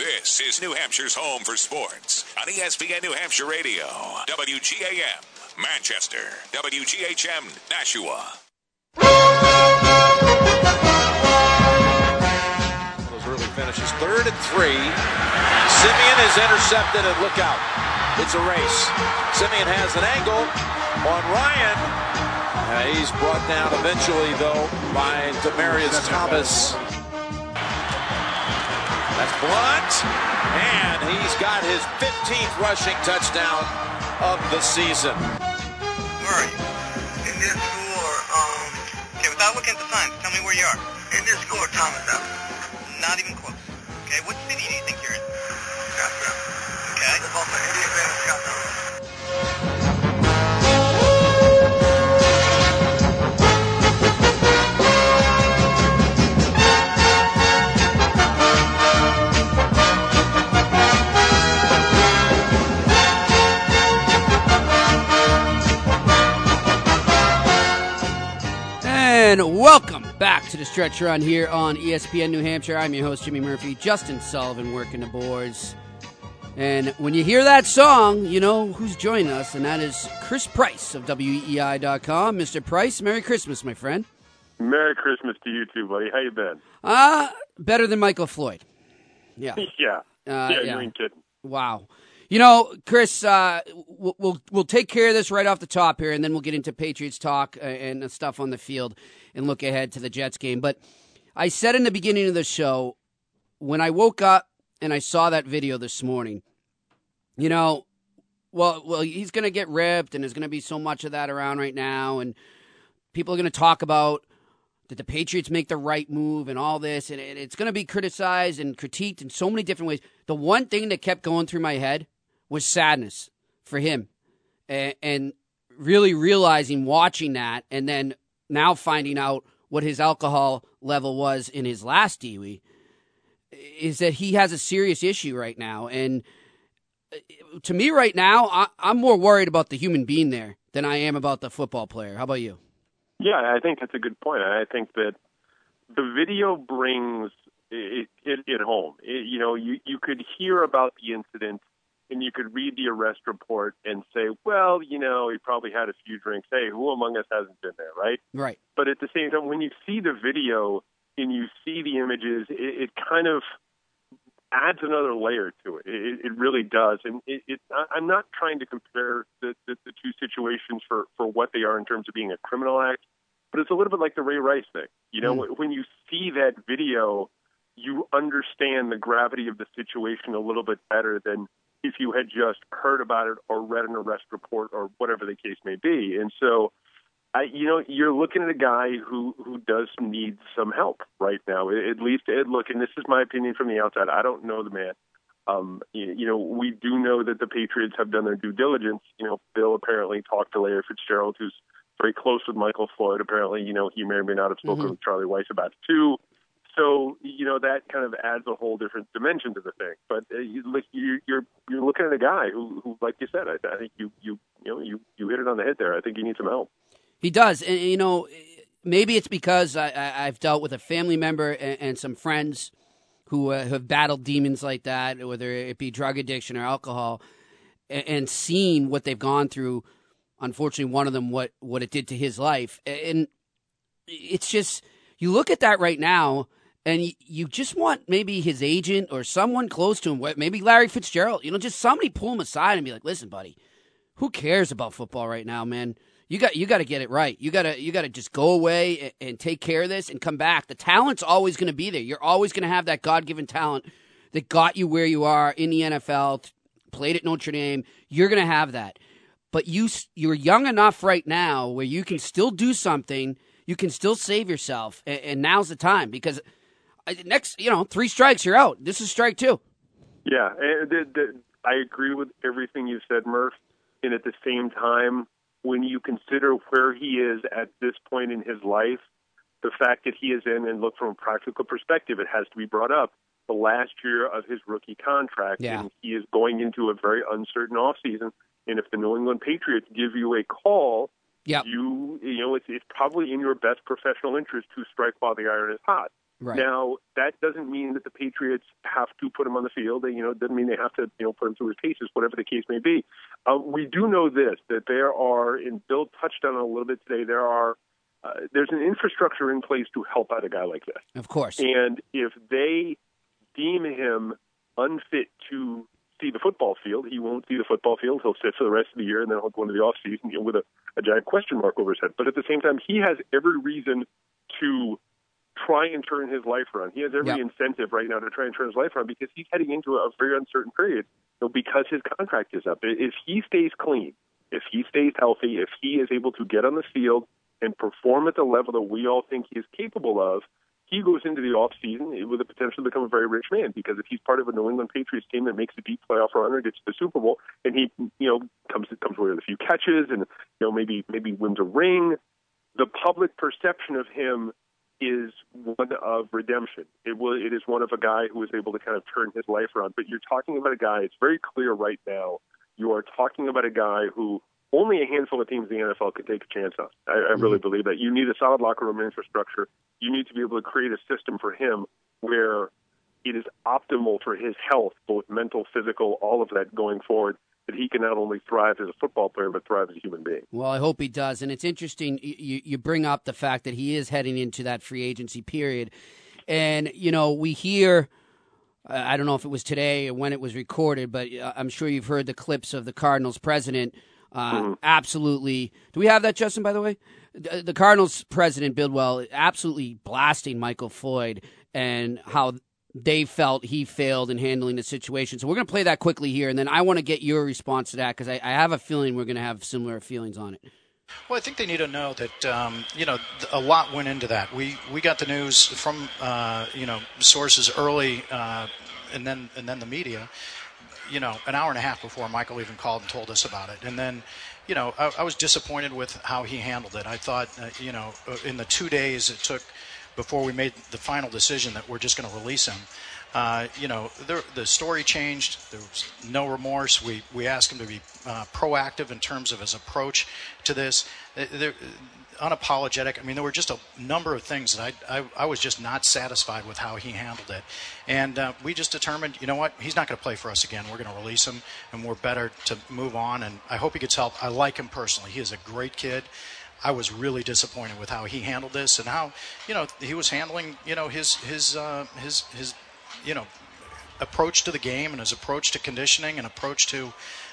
This is New Hampshire's home for sports on ESPN New Hampshire Radio, WGAM, Manchester, WGHM, Nashua. Those early finishes. Third and three. Siemian is intercepted and look out. It's a race. Siemian has an angle on Ryan. Uh, he's brought down eventually, though, by Demaryius Thomas. That's Blount. And he's got his 15th rushing touchdown of the season. Where? In this school, um... Okay, without looking at the signs, tell me where you are. In this school, Thomas Avenue. Not even And welcome back to the stretch run here on ESPN New Hampshire. I'm your host, Jimmy Murphy. Justin Sullivan working the boards. And when you hear that song, you know who's joining us, and that is Chris Price of WEEI.com. Mr. Price, Merry Christmas, my friend. Merry Christmas to you too, buddy. How you been? Uh, better than Michael Floyd. Yeah. Yeah. Uh, yeah, yeah. you ain't kidding. Wow. You know, Chris, uh, we'll, we'll we'll take care of this right off the top here, and then we'll get into Patriots talk uh, and stuff on the field, and look ahead to the Jets game. But I said in the beginning of the show, when I woke up and I saw that video this morning, you know, well, well, he's going to get ripped, and there's going to be so much of that around right now, and people are going to talk about did the Patriots make the right move and all this, and it's going to be criticized and critiqued in so many different ways. The one thing that kept going through my head was sadness for him, and, and really realizing watching that, and then now finding out what his alcohol level was in his last DWI, is that he has a serious issue right now, and uh, to me right now, I, I'm more worried about the human being there than I am about the football player. How about you? Yeah, I think that's a good point. I think that the video brings it, it, it home. It, you know, you you could hear about the incident and you could read the arrest report and say, well, you know, he probably had a few drinks. Hey, who among us hasn't been there, right? Right. But at the same time, when you see the video and you see the images, it, it kind of adds another layer to it. It, it really does. And it, it, I'm not trying to compare the, the, the two situations for, for what they are in terms of being a criminal act, but it's a little bit like the Ray Rice thing. You know, Mm. when you see that video, you understand the gravity of the situation a little bit better than if you had just heard about it or read an arrest report or whatever the case may be. And so, I, you know, you're looking at a guy who who does need some help right now. At least, Ed, look, and this is my opinion from the outside. I don't know the man. Um, you, you know, we do know that the Patriots have done their due diligence. You know, Bill apparently talked to Larry Fitzgerald, who's very close with Michael Floyd. Apparently, you know, he may or may not have spoken Mhm. with Charlie Weis about it too. So, you know, that kind of adds a whole different dimension to the thing. But uh, you, look, you, you're you're looking at a guy who, who like you said, I, I think you you you know you you hit it on the head there. I think he needs some help. He does, and you know, maybe it's because I, I, I've dealt with a family member and, and some friends who uh, have battled demons like that, whether it be drug addiction or alcohol, and, and seen what they've gone through. Unfortunately, one of them what what it did to his life, and it's just you look at that right now. And you, just want maybe his agent or someone close to him, maybe Larry Fitzgerald, you know, just somebody pull him aside and be like, "Listen, buddy, who cares about football right now, man? You got you got to get it right. You got to you got to just go away and, and take care of this and come back. The talent's always going to be there. You're always going to have that God given talent that got you where you are in the NFL, played at Notre Dame. You're going to have that, but you you're young enough right now where you can still do something. You can still save yourself, and, and now's the time because next you know three strikes you're out. This is strike two. Yeah, eh, the, the, I agree with everything you said, Murph. And at the same time, when you consider where he is at this point in his life, the fact that he is in, and look from a practical perspective, it has to be brought up, the last year of his rookie contract, Yeah. and he is going into a very uncertain offseason. And if the New England Patriots give you a call, Yep. you you know it's, it's probably in your best professional interest to strike while the iron is hot. Right. Now, that doesn't mean that the Patriots have to put him on the field. They, you know, it doesn't mean they have to, you know, put him through his paces, whatever the case may be. Uh, we do know this that there are, and Bill touched on it a little bit today. There are, uh, there's an infrastructure in place to help out a guy like this. Of course. And if they deem him unfit to see the football field, he won't see the football field. He'll sit for the rest of the year, and then he'll go into the off season you know, with a, a giant question mark over his head. But at the same time, he has every reason to try and turn his life around. He has every Yep. incentive right now to try and turn his life around because he's heading into a very uncertain period. You know, because his contract is up. If he stays clean, if he stays healthy, if he is able to get on the field and perform at the level that we all think he is capable of, he goes into the off season with the potential to become a very rich man because if he's part of a New England Patriots team that makes a deep playoff run or gets to the Super Bowl and he you know comes comes away with a few catches and you know maybe maybe wins a ring, the public perception of him is one of redemption. It will it is one of a guy who was able to kind of turn his life around. But you're talking about a guy. It's very clear right now. You are talking about a guy who only a handful of teams in the NFL could take a chance on. I, I really mm-hmm. believe that. You need a solid locker room infrastructure. You need to be able to create a system for him where it is optimal for his health, both mental, physical, all of that going forward, that he can not only thrive as a football player, but thrive as a human being. Well, I hope he does. And it's interesting you, you bring up the fact that he is heading into that free agency period. And, you know, we hear, I don't know if it was today or when it was recorded, but uh, I'm sure you've heard the clips of the Cardinals president uh, absolutely. Do we have that, Justin, by the way? The, the Cardinals president, Bidwell, absolutely blasting Michael Floyd and how they felt he failed in handling the situation. So we're going to play that quickly here, and then I want to get your response to that because I, I have a feeling we're going to have similar feelings on it. Well, I think they need to know that um, you know a lot went into that. We we got the news from uh, you know sources early, uh, and then and then the media. You know, an hour and a half before Michael even called and told us about it, and then. You know, I, I was disappointed with how he handled it. I thought, uh, you know, uh, in the two days it took before we made the final decision that we're just going to release him. Uh, you know, the, the story changed. There was no remorse. We we asked him to be uh, proactive in terms of his approach to this. Uh, There, unapologetic. I mean, there were just a number of things that I, I, I was just not satisfied with how he handled it. And uh, we just determined, you know what, he's not going to play for us again. We're going to release him, and we're better to move on. And I hope he gets help. I like him personally. He is a great kid. I was really disappointed with how he handled this and how, you know, he was handling, you know, his his uh, his his, you know, approach to the game and his approach to conditioning and approach to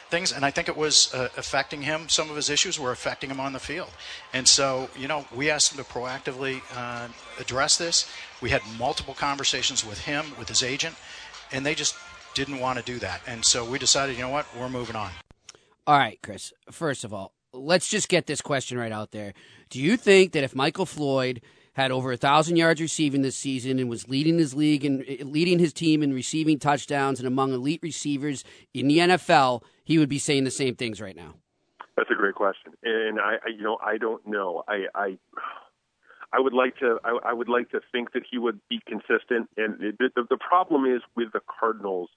things. And I think it was uh, affecting him. Some of his issues were affecting him on the field. And so, you know, we asked him to proactively uh, address this. We had multiple conversations with him, with his agent, and they just didn't want to do that. And so we decided, you know what, we're moving on. All right, Chris. First of all, let's just get this question right out there. Do you think that if Michael Floyd had over a thousand yards receiving this season and was leading his league and eh, leading his team in receiving touchdowns and among elite receivers in the NFL, he would be saying the same things right now? That's a great question, and I, I you know, I don't know. I, I, I would like to, I, I would like to think that he would be consistent. And the, the problem is with the Cardinals.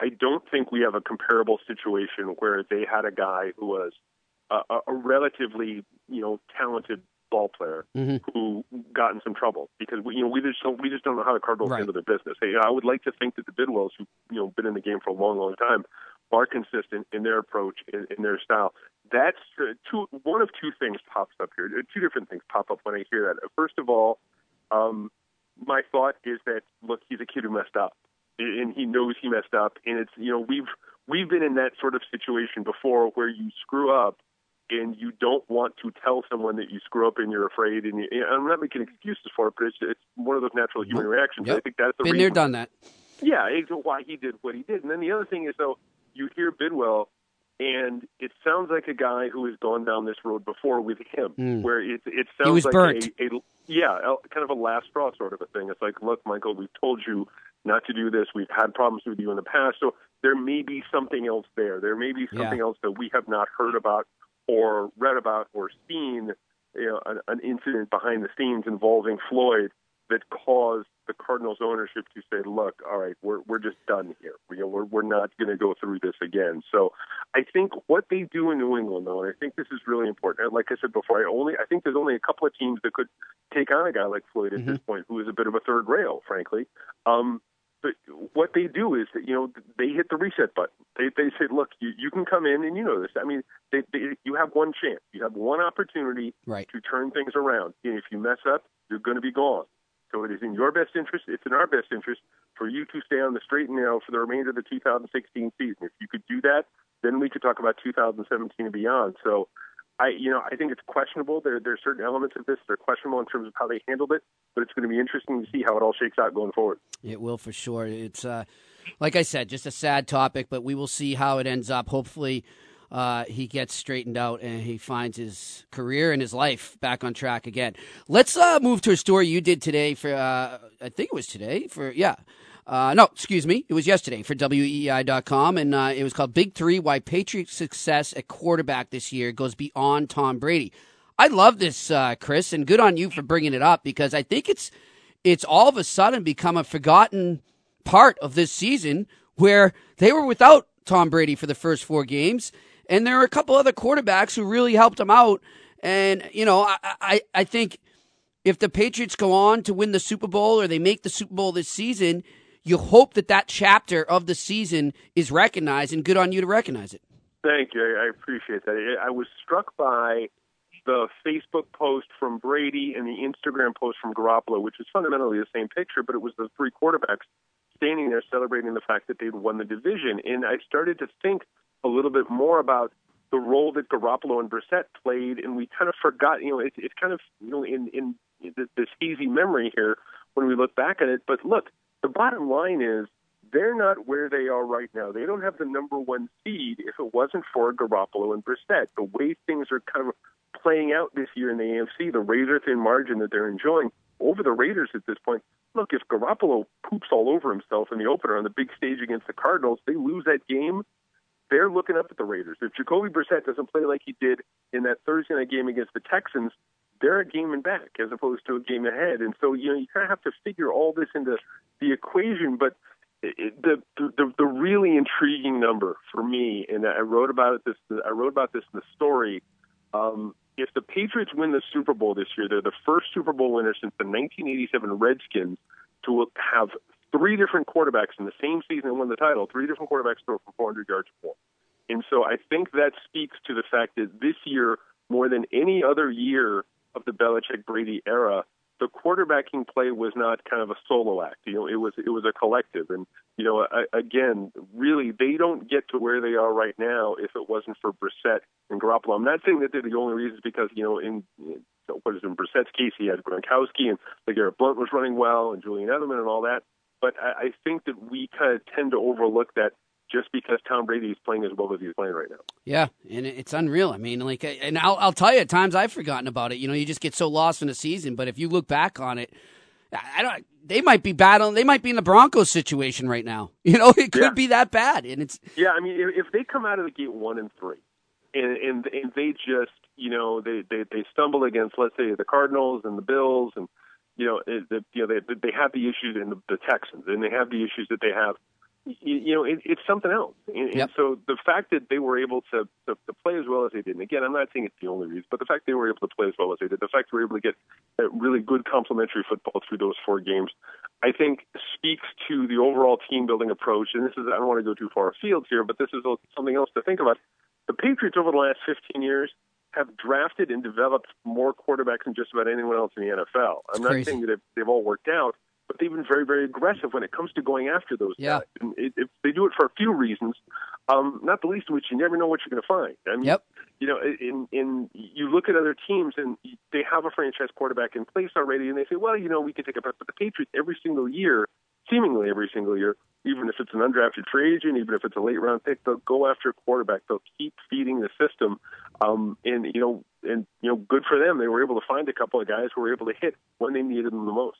I don't think we have a comparable situation where they had a guy who was a, a relatively, you know, talented ball player Mhm. who got in some trouble because we, you know we just don't we just don't know how the Cardinals Right. handle their business. Hey, I would like to think that the Bidwells, who you know been in the game for a long, long time, are consistent in their approach in, in their style. That's uh, two. One of two things pops up here. Uh, Two different things pop up when I hear that. First of all, um, my thought is that look, he's a kid who messed up, and he knows he messed up, and it's you know we've we've been in that sort of situation before where you screw up and you don't want to tell someone that you screw up and you're afraid and, you, and I'm not making excuses for it, but it's it's one of those natural human reactions. Yep. I think that's the Been reason there, done that. yeah, it's why he did what he did. And then the other thing is, though, you hear Bidwell, and it sounds like a guy who has gone down this road before with him, Mm. where it it sounds like. A, a yeah, a, kind of a last straw sort of a thing. It's like, look, Michael, we've told you not to do this. We've had problems with you in the past, so there may be something else there. There may be something Yeah. else that we have not heard about or read about or seen. You know, an, an incident behind the scenes involving Floyd that caused the Cardinals ownership to say, look, all right, we're we're just done here. Know, we're we're not going to go through this again. So I think what they do in New England, though, and I think this is really important. Like I said before, I only I think there's only a couple of teams that could take on a guy like Floyd at mm-hmm. this point, who is a bit of a third rail, frankly. Um, but what they do is that you know they hit the reset button. They they say, look, you, you can come in and you know this. I mean, they, they, you have one chance, you have one opportunity right. to turn things around. And if you mess up, you're going to be gone. So it is in your best interest. It's in our best interest for you to stay on the straight and narrow for the remainder of the 2016 season. If you could do that, then we could talk about 2017 and beyond. So I, you know, I think it's questionable. There, there are certain elements of this that are questionable in terms of how they handled it, but it's going to be interesting to see how it all shakes out going forward. It will for sure. It's, uh, like I said, just a sad topic, but we will see how it ends up. Hopefully, uh, he gets straightened out and he finds his career and his life back on track again. Let's uh, move to a story you did today for, uh, I think it was today for, yeah, uh, no, excuse me. It was yesterday for WEEI.com, and uh, it was called Big Three Why Patriots' Success at Quarterback This Year Goes Beyond Tom Brady. I love this, uh, Chris, and good on you for bringing it up because I think it's it's all of a sudden become a forgotten part of this season where they were without Tom Brady for the first four games, and there are a couple other quarterbacks who really helped them out. And you know, I I, I think if the Patriots go on to win the Super Bowl or they make the Super Bowl this season, you hope that that chapter of the season is recognized, and good on you to recognize it. Thank you. I appreciate that. I was struck by the Facebook post from Brady and the Instagram post from Garoppolo, which is fundamentally the same picture, but it was the three quarterbacks standing there celebrating the fact that they'd won the division. And I started to think a little bit more about the role that Garoppolo and Brissett played, and we kind of forgot. You know, it's, it's kind of you know in in this easy memory here when we look back at it. But look, the bottom line is they're not where they are right now. They don't have the number one seed if it wasn't for Garoppolo and Brissett. The way things are kind of playing out this year in the AFC, the razor thin margin that they're enjoying over the Raiders at this point. Look, if Garoppolo poops all over himself in the opener on the big stage against the Cardinals, they lose that game. They're looking up at the Raiders. If Jacoby Brissett doesn't play like he did in that Thursday night game against the Texans, they're a game and back as opposed to a game ahead. And so, you know, you kind of have to figure all this into the equation. But it, the, the the really intriguing number for me, and I wrote about it. This I wrote about this in the story. Um, if the Patriots win the Super Bowl this year, they're the first Super Bowl winner since the 1987 Redskins to have three different quarterbacks in the same season and win the title. Three different quarterbacks throw for 400 yards or more. And so I think that speaks to the fact that this year, more than any other year of the Belichick Brady era, the quarterbacking play was not kind of a solo act. You know, it was it was a collective, and you know, I, again, really, they don't get to where they are right now if it wasn't for Brissett and Garoppolo. I'm not saying that they're the only reasons because you know, in what is in Brissett's case, he had Gronkowski and LeGarrette Blount was running well, and Julian Edelman and all that. But I, I think that we kind of tend to overlook that just because Tom Brady is playing as well as he's playing right now. Yeah, and it's unreal. I mean, like, and I'll, I'll tell you, at times I've forgotten about it. You know, you just get so lost in the season. But if you look back on it, I don't. They might be battling. They might be in the Broncos situation right now. You know, it could yeah. be that bad. And it's yeah. I mean, if, if they come out of the gate one and three, and and, and they just you know they, they they stumble against let's say the Cardinals and the Bills and you know the, you know they they have the issues in the, the Texans and they have the issues that they have you, you know, it, it's something else. And, yep. and so the fact that they were able to, to to play as well as they did, and again, I'm not saying it's the only reason, but the fact they were able to play as well as they did, the fact they were able to get really good complementary football through those four games, I think speaks to the overall team building approach. And this is, I don't want to go too far afield here, but this is something else to think about. The Patriots over the last 15 years have drafted and developed more quarterbacks than just about anyone else in the NFL. I'm not saying that they've, they've all worked out, but they've been very, very aggressive when it comes to going after those yeah. guys. And it, it, they do it for a few reasons, um, not the least of which you never know what you're going to find. I mean, yep. you know, in, in you look at other teams and they have a franchise quarterback in place already, and they say, well, you know, we can take a bet. But the Patriots every single year, seemingly every single year, even if it's an undrafted free agent, even if it's a late round pick, they'll go after a quarterback. They'll keep feeding the system, um, and you know, and you know, good for them. They were able to find a couple of guys who were able to hit when they needed them the most.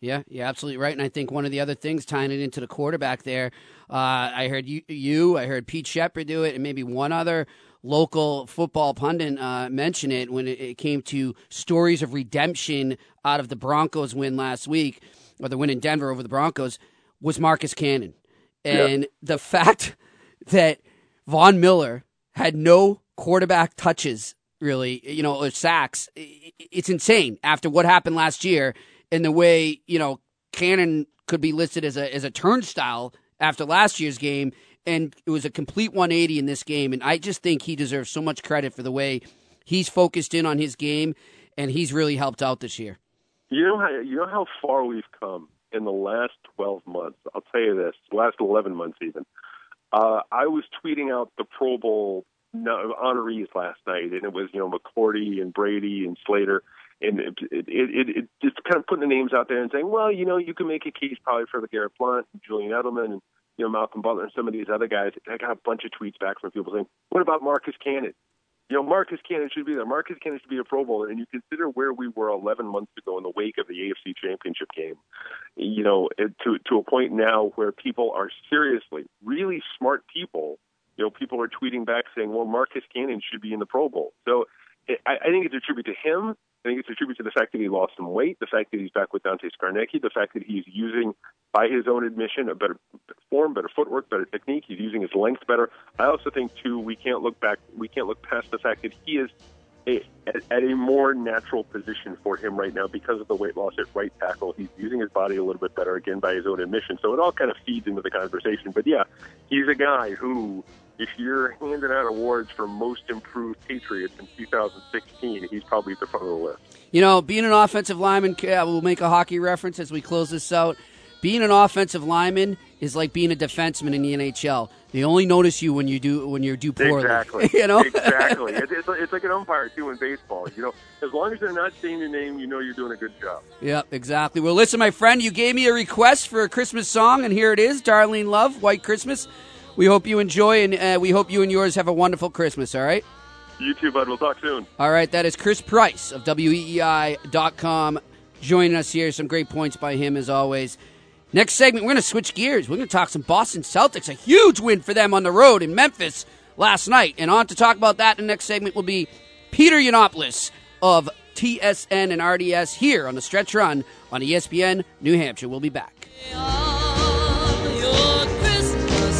Yeah, you're absolutely right. And I think one of the other things tying it into the quarterback there, uh, I heard you, you, I heard Pete Sheppard do it, and maybe one other local football pundit uh, mention it when it, it came to stories of redemption out of the Broncos win last week. or the win in Denver over the Broncos, was Marcus Cannon. And yeah. the fact that Von Miller had no quarterback touches, really, you know, or sacks, it's insane after what happened last year and the way, you know, Cannon could be listed as a as a turnstile after last year's game and it was a complete 180 in this game and I just think he deserves so much credit for the way he's focused in on his game and he's really helped out this year. You know how you know how far we've come in the last 12 months. I'll tell you this, last 11 months even. Uh, I was tweeting out the Pro Bowl honorees last night, and it was you know McCourty and Brady and Slater, and it, it, it, it just kind of putting the names out there and saying, well, you know, you can make a case probably for Garrett Blount, and Julian Edelman, and you know Malcolm Butler and some of these other guys. I got a bunch of tweets back from people saying, what about Marcus Cannon? you know, Marcus Cannon should be there. Marcus Cannon should be a Pro Bowler. And you consider where we were 11 months ago in the wake of the AFC Championship game, you know, to to a point now where people are seriously, really smart people, you know, people are tweeting back saying, well, Marcus Cannon should be in the Pro Bowl. So I, I think it's a tribute to him I think it's a tribute to the fact that he lost some weight, the fact that he's back with Dante Scarnecchia, the fact that he's using, by his own admission, a better form, better footwork, better technique. He's using his length better. I also think too we can't look back, we can't look past the fact that he is a, at a more natural position for him right now because of the weight loss at right tackle. He's using his body a little bit better again by his own admission. So it all kind of feeds into the conversation. But yeah, he's a guy who if you're handing out awards for most improved Patriots in 2016, he's probably at the front of the list. You know, being an offensive lineman, we'll make a hockey reference as we close this out. Being an offensive lineman is like being a defenseman in the NHL. They only notice you when you do when you do poorly. Exactly. you know. exactly. It's, it's, it's like an umpire too in baseball. You know, as long as they're not saying your name, you know you're doing a good job. Yep, exactly. Well, listen, my friend, you gave me a request for a Christmas song, and here it is, Darlene Love, White Christmas. We hope you enjoy, and uh, we hope you and yours have a wonderful Christmas, all right? You too, bud. We'll talk soon. All right, that is Chris Price of WEEI.com joining us here. Some great points by him, as always. Next segment, we're going to switch gears. We're going to talk some Boston Celtics. A huge win for them on the road in Memphis last night. And on to talk about that in the next segment will be Peter Yiannopoulos of TSN and RDS here on the stretch run on ESPN New Hampshire. We'll be back.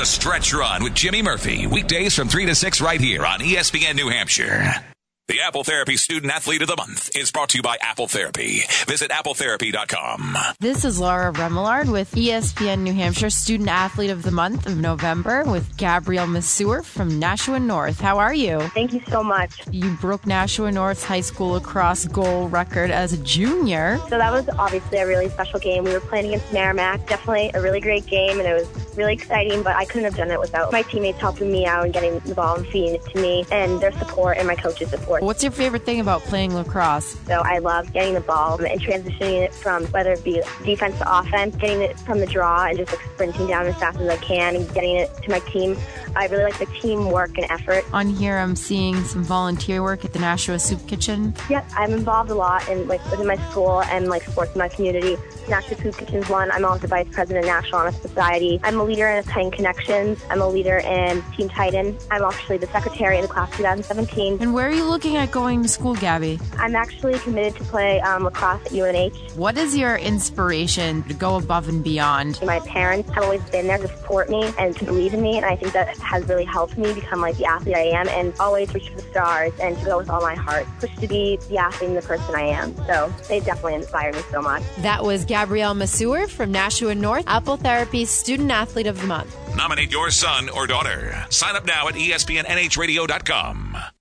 the stretch run with Jimmy Murphy, weekdays from 3 to 6 right here on ESPN New Hampshire. The Apple Therapy Student Athlete of the Month is brought to you by Apple Therapy. Visit appletherapy.com. This is Laura Remillard with ESPN New Hampshire Student Athlete of the Month of November with Gabrielle Masur from Nashua North. How are you? Thank you so much. You broke Nashua North's high school lacrosse goal record as a junior. So that was obviously a really special game. We were playing against Merrimack. Definitely a really great game, and it was really exciting, but I couldn't have done it without my teammates helping me out and getting the ball and feeding it to me, and their support and my coach's support. What's your favorite thing about playing lacrosse? So I love getting the ball and transitioning it from whether it be defense to offense, getting it from the draw and just like sprinting down as fast as I can and getting it to my team. I really like the teamwork and effort. On here, I'm seeing some volunteer work at the Nashua Soup Kitchen. Yep, I'm involved a lot in like within my school and like sports in my community. Nashua Soup Kitchen's one. I'm also vice president of National Honor Society. I'm a leader in Titan Connections. I'm a leader in Team Titan. I'm actually the secretary of the class 2017. And where are you looking at going to school, Gabby? I'm actually committed to play um, lacrosse at UNH. What is your inspiration to go above and beyond? My parents have always been there to support me and to believe in me, and I think that has really helped me become like the athlete I am and always reach for the stars and to go with all my heart, push to be the athlete and the person I am. So they definitely inspire me so much. That was Gabrielle Masur from Nashua North, Apple Therapy Student Athlete of the Month. Nominate your son or daughter. Sign up now at espnnhradio.com.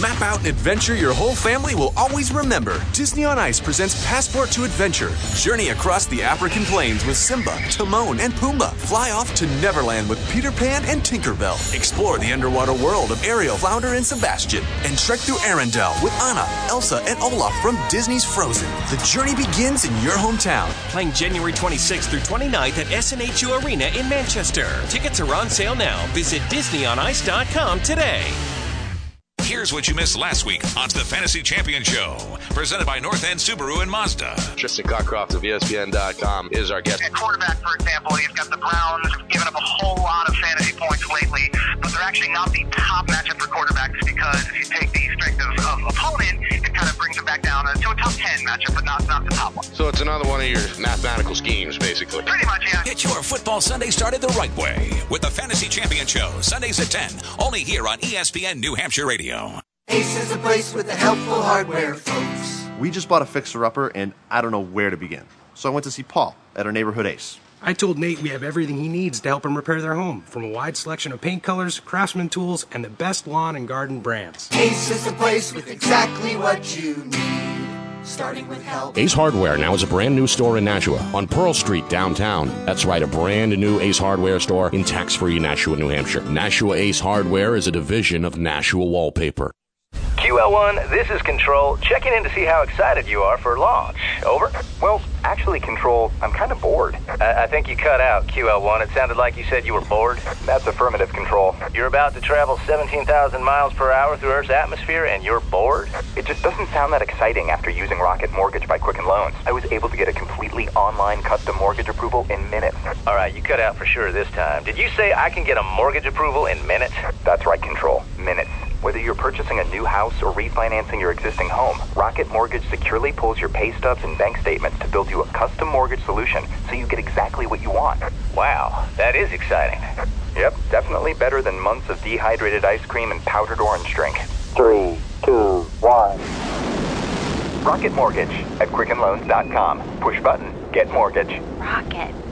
Map out an adventure your whole family will always remember. Disney on Ice presents Passport to Adventure. Journey across the African plains with Simba, Timon, and Pumbaa. Fly off to Neverland with Peter Pan and Tinkerbell. Explore the underwater world of Ariel, Flounder, and Sebastian. And trek through Arendelle with Anna, Elsa, and Olaf from Disney's Frozen. The journey begins in your hometown. Playing January 26th through 29th at SNHU Arena in Manchester. Tickets are on sale now. Visit DisneyOnIce.com today. Here's what you missed last week on the Fantasy Champion Show, presented by North End Subaru and Mazda. Tristan Cockcroft of ESPN.com is our guest. At quarterback, for example, he's got the Browns giving up a whole lot of fantasy points lately, but they're actually not the top matchup for quarterbacks because if you take the strength of, of opponent, it kind of brings it back down uh, to a top 10 matchup, but not, not the top one. So it's another one of your mathematical schemes, basically. Pretty much, yeah. Get your football Sunday started the right way with the Fantasy Champion Show, Sundays at 10, only here on ESPN New Hampshire Radio. Ace is the place with the helpful hardware, folks. We just bought a fixer upper, and I don't know where to begin. So I went to see Paul at our neighborhood Ace. I told Nate we have everything he needs to help him repair their home, from a wide selection of paint colors, craftsman tools, and the best lawn and garden brands. Ace is the place with exactly what you need. Starting with help. Ace Hardware now is a brand new store in Nashua on Pearl Street downtown. That's right, a brand new Ace Hardware store in tax free Nashua, New Hampshire. Nashua Ace Hardware is a division of Nashua Wallpaper. QL1, this is Control, checking in to see how excited you are for launch. Over? Well, actually, Control, I'm kind of bored. I, I think you cut out, QL1. It sounded like you said you were bored. That's affirmative, Control. You're about to travel 17,000 miles per hour through Earth's atmosphere and you're bored? It just doesn't sound that exciting after using Rocket Mortgage by Quicken Loans. I was able to get a completely online custom mortgage approval in minutes. All right, you cut out for sure this time. Did you say I can get a mortgage approval in minutes? That's right, Control. Minutes. Whether you're purchasing a new house or refinancing your existing home, Rocket Mortgage securely pulls your pay stubs and bank statements to build you a custom mortgage solution so you get exactly what you want. Wow, that is exciting. Yep, definitely better than months of dehydrated ice cream and powdered orange drink. Three, two, one. Rocket Mortgage at QuickenLoans.com. Push button, get mortgage. Rocket.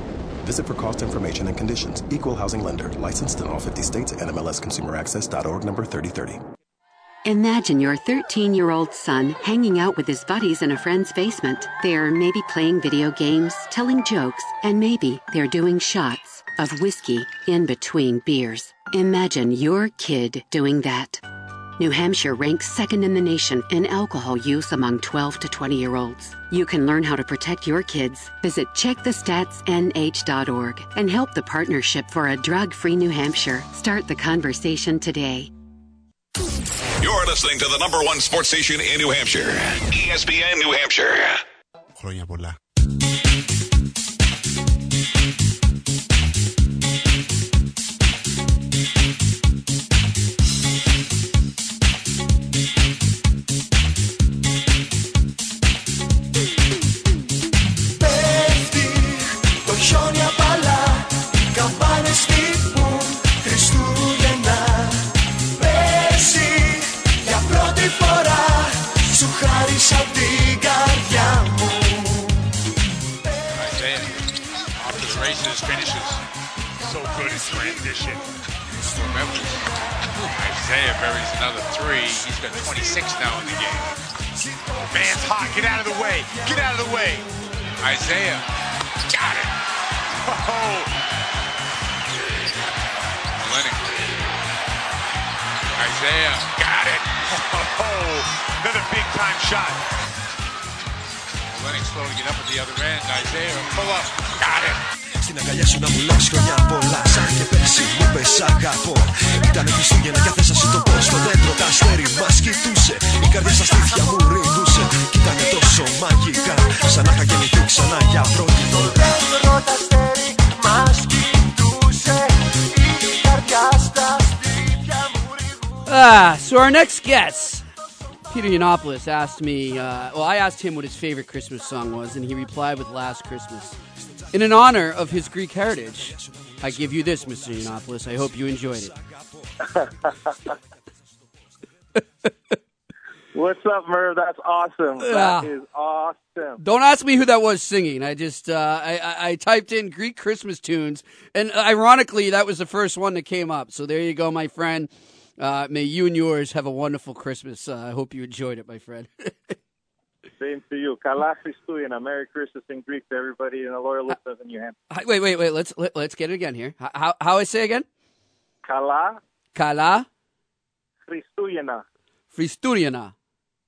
Visit for cost information and conditions. Equal housing lender. Licensed in all 50 states. NMLSConsumerAccess.org number 3030. Imagine your 13 year old son hanging out with his buddies in a friend's basement. They're maybe playing video games, telling jokes, and maybe they're doing shots of whiskey in between beers. Imagine your kid doing that. New Hampshire ranks second in the nation in alcohol use among 12 to 20 year olds. You can learn how to protect your kids. Visit checkthestatsnh.org and help the Partnership for a Drug Free New Hampshire. Start the conversation today. You're listening to the number one sports station in New Hampshire, ESPN New Hampshire. in transition. Remember, Isaiah buries another three. He's got 26 now in the game. Man's hot. Get out of the way. Get out of the way. Isaiah got it. Oh. Lennox. Isaiah got it. Oh, another big time shot. Lennox slow to get up at the other end. Isaiah pull up. Got it. Στην αγκαλιά σου να μου λες χρόνια πολλά Σαν και πέρσι μου πες αγαπώ Ήτανε Χριστούγεννα και θες να σου το πω Στο δέντρο τα αστέρι μας κοιτούσε Η καρδιά στα στήθια μου ρίγουσε Κι ήτανε τόσο μαγικά Σαν να είχα γεννηθεί ξανά για πρώτη φορά δέντρο τα αστέρι μας κοιτούσε Η καρδιά στα στήθια μου Ah, So our next guest, Peter Yiannopoulos, asked me. Uh, well, I asked him what his favorite Christmas song was, and he replied with "Last Christmas." In an honor of his Greek heritage, I give you this, Mr. Yiannopoulos. I hope you enjoyed it. What's up, Murph? That's awesome. That is awesome. Don't ask me who that was singing. I just uh, I, I, I typed in Greek Christmas tunes, and ironically, that was the first one that came up. So there you go, my friend. Uh, may you and yours have a wonderful Christmas. Uh, I hope you enjoyed it, my friend. Same to you. Kala Christouyena. Merry Christmas in Greek to everybody and the loyal listeners in New Hampshire. Wait, wait, wait. Let's let, let's get it again here. How how, how I say again? Kala Kala Christouyena. Fristuriana.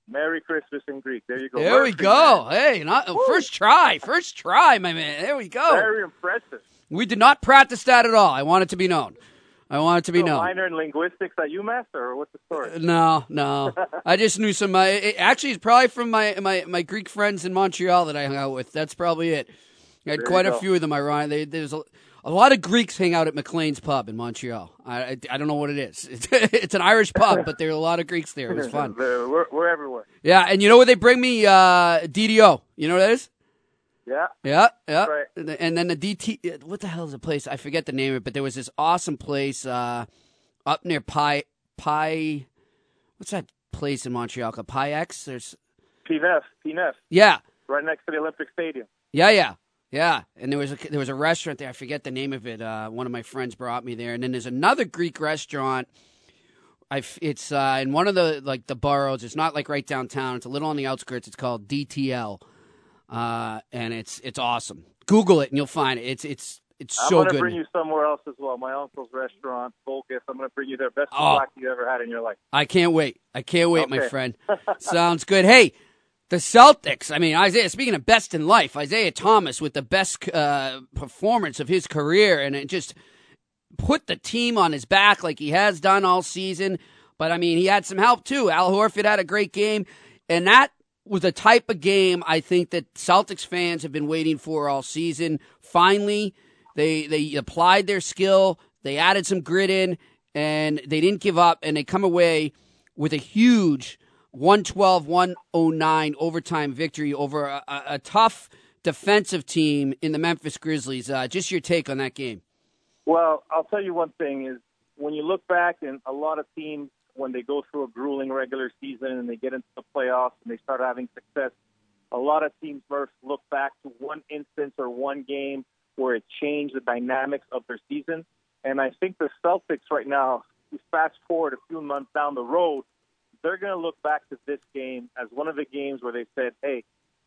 Merry Christmas in Greek. There you go. There we Murphy, go. Hey, not first try, first try, my man. There we go. Very impressive. We did not practice that at all. I want it to be known. I want it to be So known. minor in linguistics at UMass, or what's the story? No, no. I just knew some. Uh, it, actually, it's probably from my, my, my Greek friends in Montreal that I hung out with. That's probably it. I had There quite a go. few of them. Ironic. They, there's a, a lot of Greeks hang out at McLean's Pub in Montreal. I, I, I don't know what it is. It's, it's an Irish pub, but there are a lot of Greeks there. It was fun. we're, we're everywhere. Yeah, and you know what they bring me? Uh, DDO. You know what that is? Yeah. Yeah, yeah. Right. And then the DT. What the hell is the place? I forget the name of it, but there was this awesome place uh, up near Pi Pi. What's that place in Montreal called? Pi X. There's PNF, PNF. yeah, Right next to the Olympic Stadium. yeah, yeah, yeah. And there was a there was a restaurant there. I forget the name of it. Uh, one of my friends brought me there. And then there's another Greek restaurant. I it's uh, in one of the like the boroughs. It's not like right downtown. It's a little on the outskirts. It's called DTL, uh, and it's it's awesome. Google it and you'll find it. It's it's it's so I'm gonna good. bring you somewhere else as well. My uncle's restaurant, Focus. I'm gonna bring you there. Best Oh. black you ever had in your life. I can't wait. I can't wait, my friend. Sounds good. Hey, the Celtics. I mean, Isaiah. Speaking of best in life, Isaiah Thomas with the best uh, performance of his career, and it just put the team on his back like he has done all season. But I mean, he had some help too. Al Horford had a great game, and that was a type of game I think that Celtics fans have been waiting for all season. Finally, they they applied their skill, they added some grit in, and they didn't give up, and they come away with a huge 112-109 overtime victory over a, a, a tough defensive team in the Memphis Grizzlies. Uh, just your take on that game. Well, I'll tell you one thing is when you look back and a lot of teams when they go through a grueling regular season and they get into the playoffs and they start having success, a lot of teams Murph look back to one instance or one game where it changed the dynamics of their season. And I think the Celtics right now, fast forward a few months down the road, they're going to look back to this game as one of the games where they said, hey,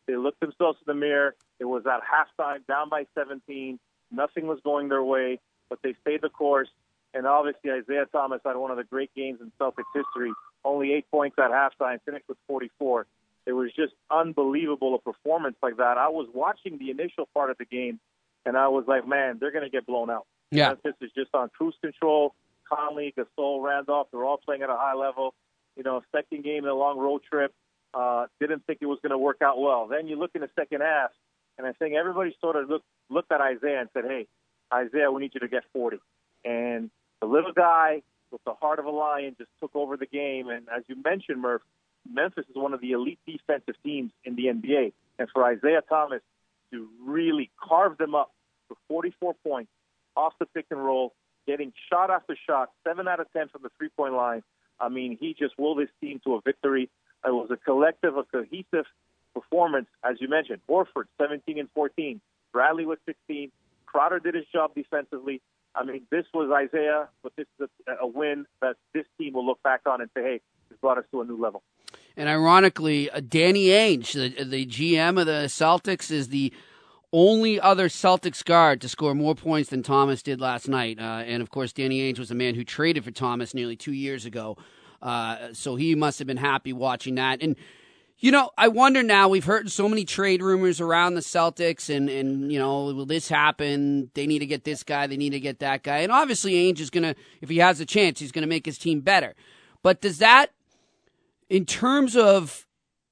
they looked themselves in the mirror. It was at halftime, down by 17. Nothing was going their way, but they stayed the course. And obviously, Isaiah Thomas had one of the great games in Celtics history. Only eight points at halftime, finished with 44. It was just unbelievable a performance like that. I was watching the initial part of the game, and I was like, man, they're going to get blown out. Yeah. Memphis is just on cruise control. Conley, Gasol, Randolph, they're all playing at a high level. You know, second game in a long road trip. Uh, didn't think it was going to work out well. Then you look in the second half, and I think everybody sort of looked looked at Isaiah and said, "Hey, Isaiah, we need you to get 40." And the little guy with the heart of a lion just took over the game. And as you mentioned, Murph, Memphis is one of the elite defensive teams in the NBA. And for Isaiah Thomas to really carve them up for 44 points off the pick and roll, getting shot after shot, seven out of 10 from the three point line. I mean, he just willed his team to a victory. It was a collective, a cohesive performance, as you mentioned. Horford, 17 and 14. Bradley with 16. Crowder did his job defensively. I mean, this was Isaiah, but this is a, a win that this team will look back on and say, hey, this brought us to a new level. And ironically, uh, Danny Ainge, the, the GM of the Celtics, is the only other Celtics guard to score more points than Thomas did last night. Uh, and of course, Danny Ainge was the man who traded for Thomas nearly two years ago. Uh, so he must have been happy watching that. And you know, I wonder now. We've heard so many trade rumors around the Celtics, and and you know, will this happen? They need to get this guy. They need to get that guy. And obviously, Ainge is gonna, if he has a chance, he's gonna make his team better. But does that, in terms of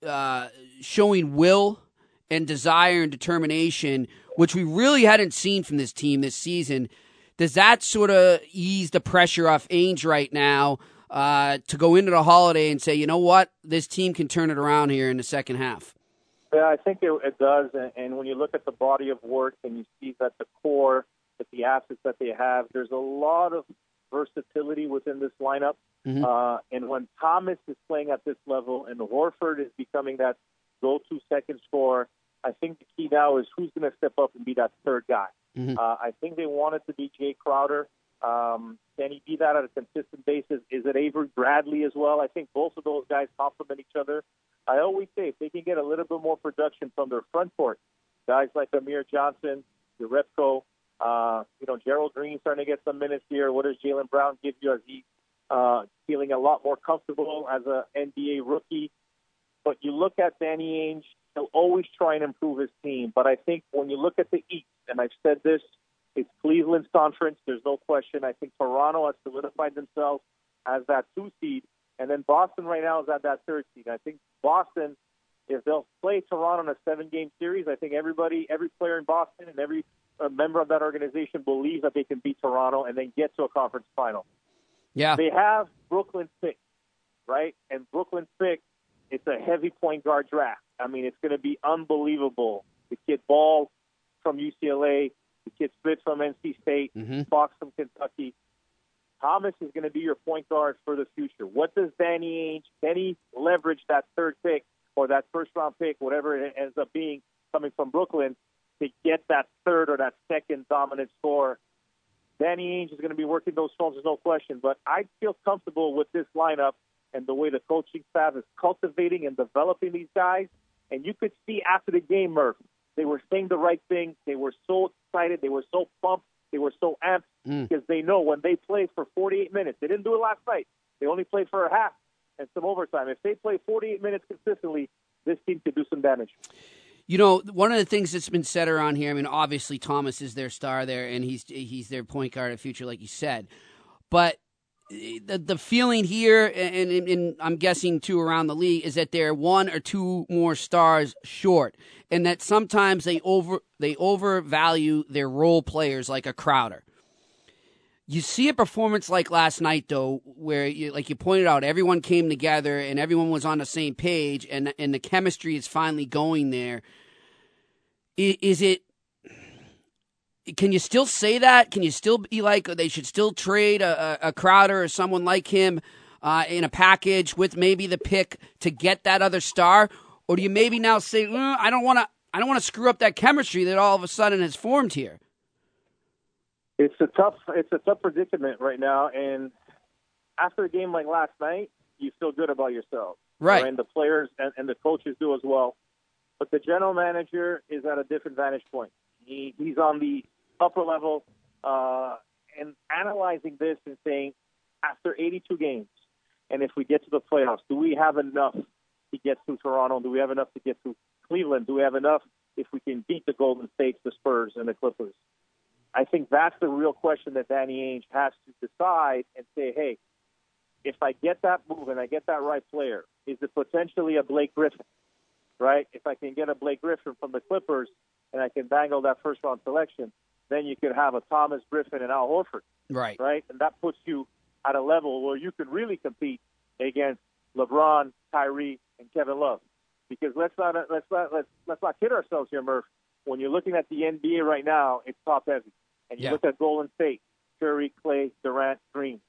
uh, showing will and desire and determination, which we really hadn't seen from this team this season, does that sort of ease the pressure off Ainge right now? Uh, to go into the holiday and say, you know what, this team can turn it around here in the second half? Yeah, I think it, it does. And, and when you look at the body of work and you see that the core, that the assets that they have, there's a lot of versatility within this lineup. Mm-hmm. Uh, and when Thomas is playing at this level and Horford is becoming that go-to second scorer, I think the key now is who's going to step up and be that third guy. Mhm. Uh, I think they want it to be Jae Crowder. Um, can he be that on a consistent basis? Is it Avery Bradley as well? I think both of those guys complement each other. I always say if they can get a little bit more production from their front court, guys like Amir Johnson, Jerebko, uh, you know, Gerald Green starting to get some minutes here. What does Jaylen Brown give you as he uh, feeling a lot more comfortable as a NBA rookie? But you look at Danny Ainge, he'll always try and improve his team. But I think when you look at the East, and I've said this, it's Cleveland's conference. There's no question. I think Toronto has solidified themselves as that two seed, and then Boston right now is at that third seed. I think Boston, if they'll play Toronto in a seven-game series, I think everybody, every player in Boston, and every uh, member of that organization believes that they can beat Toronto and then get to a conference final. Yeah. They have Brooklyn's pick, right? And Brooklyn's pick, it's a heavy point guard draft. I mean, it's going to be unbelievable. The kid Ball from UCLA, the kid Smith from NC State, Mhm. Fox from Kentucky. Thomas is going to be your point guard for the future. What does Danny Ainge, can he leverage that third pick or that first round pick, whatever it ends up being, coming from Brooklyn, to get that third or that second dominant scorer? Danny Ainge is going to be working those phones, there's no question. But I feel comfortable with this lineup and the way the coaching staff is cultivating and developing these guys. And you could see after the game, Murph, they were saying the right thing. They were so excited. They were so pumped. They were so amped Mm. because they know when they play for 48 minutes, they didn't do it last night. They only played for a half and some overtime. If they play 48 minutes consistently, this team could do some damage. You know, one of the things that's been said around here. I mean, obviously Thomas is their star there, and he's he's their point guard of future, like you said. But the the feeling here, and, and, and I'm guessing too around the league, is that they're one or two more stars short, and that sometimes they over they overvalue their role players like a Crowder. You see a performance like last night, though, where, you, like you pointed out, everyone came together and everyone was on the same page, and and the chemistry is finally going there. Is, Is it? Can you still say that? Can you still be like they should still trade a, a Crowder or someone like him uh, in a package with maybe the pick to get that other star, or do you maybe now say "Mm, I don't want to I don't want to screw up that chemistry that all of a sudden has formed here? It's a tough it's a tough predicament right now, and after a game like last night, you feel good about yourself, Right. And the players and, and the coaches do as well. But the general manager is at a different vantage point. He he's on the upper level uh, and analyzing this and saying, after 82 games, and if we get to the playoffs, do we have enough to get through Toronto? Do we have enough to get through Cleveland? Do we have enough if we can beat the Golden State, the Spurs, and the Clippers? I think that's the real question that Danny Ainge has to decide and say, hey, if I get that move and I get that right player, is it potentially a Blake Griffin? Right? If I can get a Blake Griffin from the Clippers and I can dangle that first round selection, then you could have a Thomas Griffin and Al Horford. Right. Right? And that puts you at a level where you could really compete against LeBron, Kyrie, and Kevin Love. Because let's not let's not let's let's not kid ourselves here, Murph. When you're looking at the NBA right now, it's top heavy. And you Yeah. look at Golden State, Curry, Clay, Durant, Green.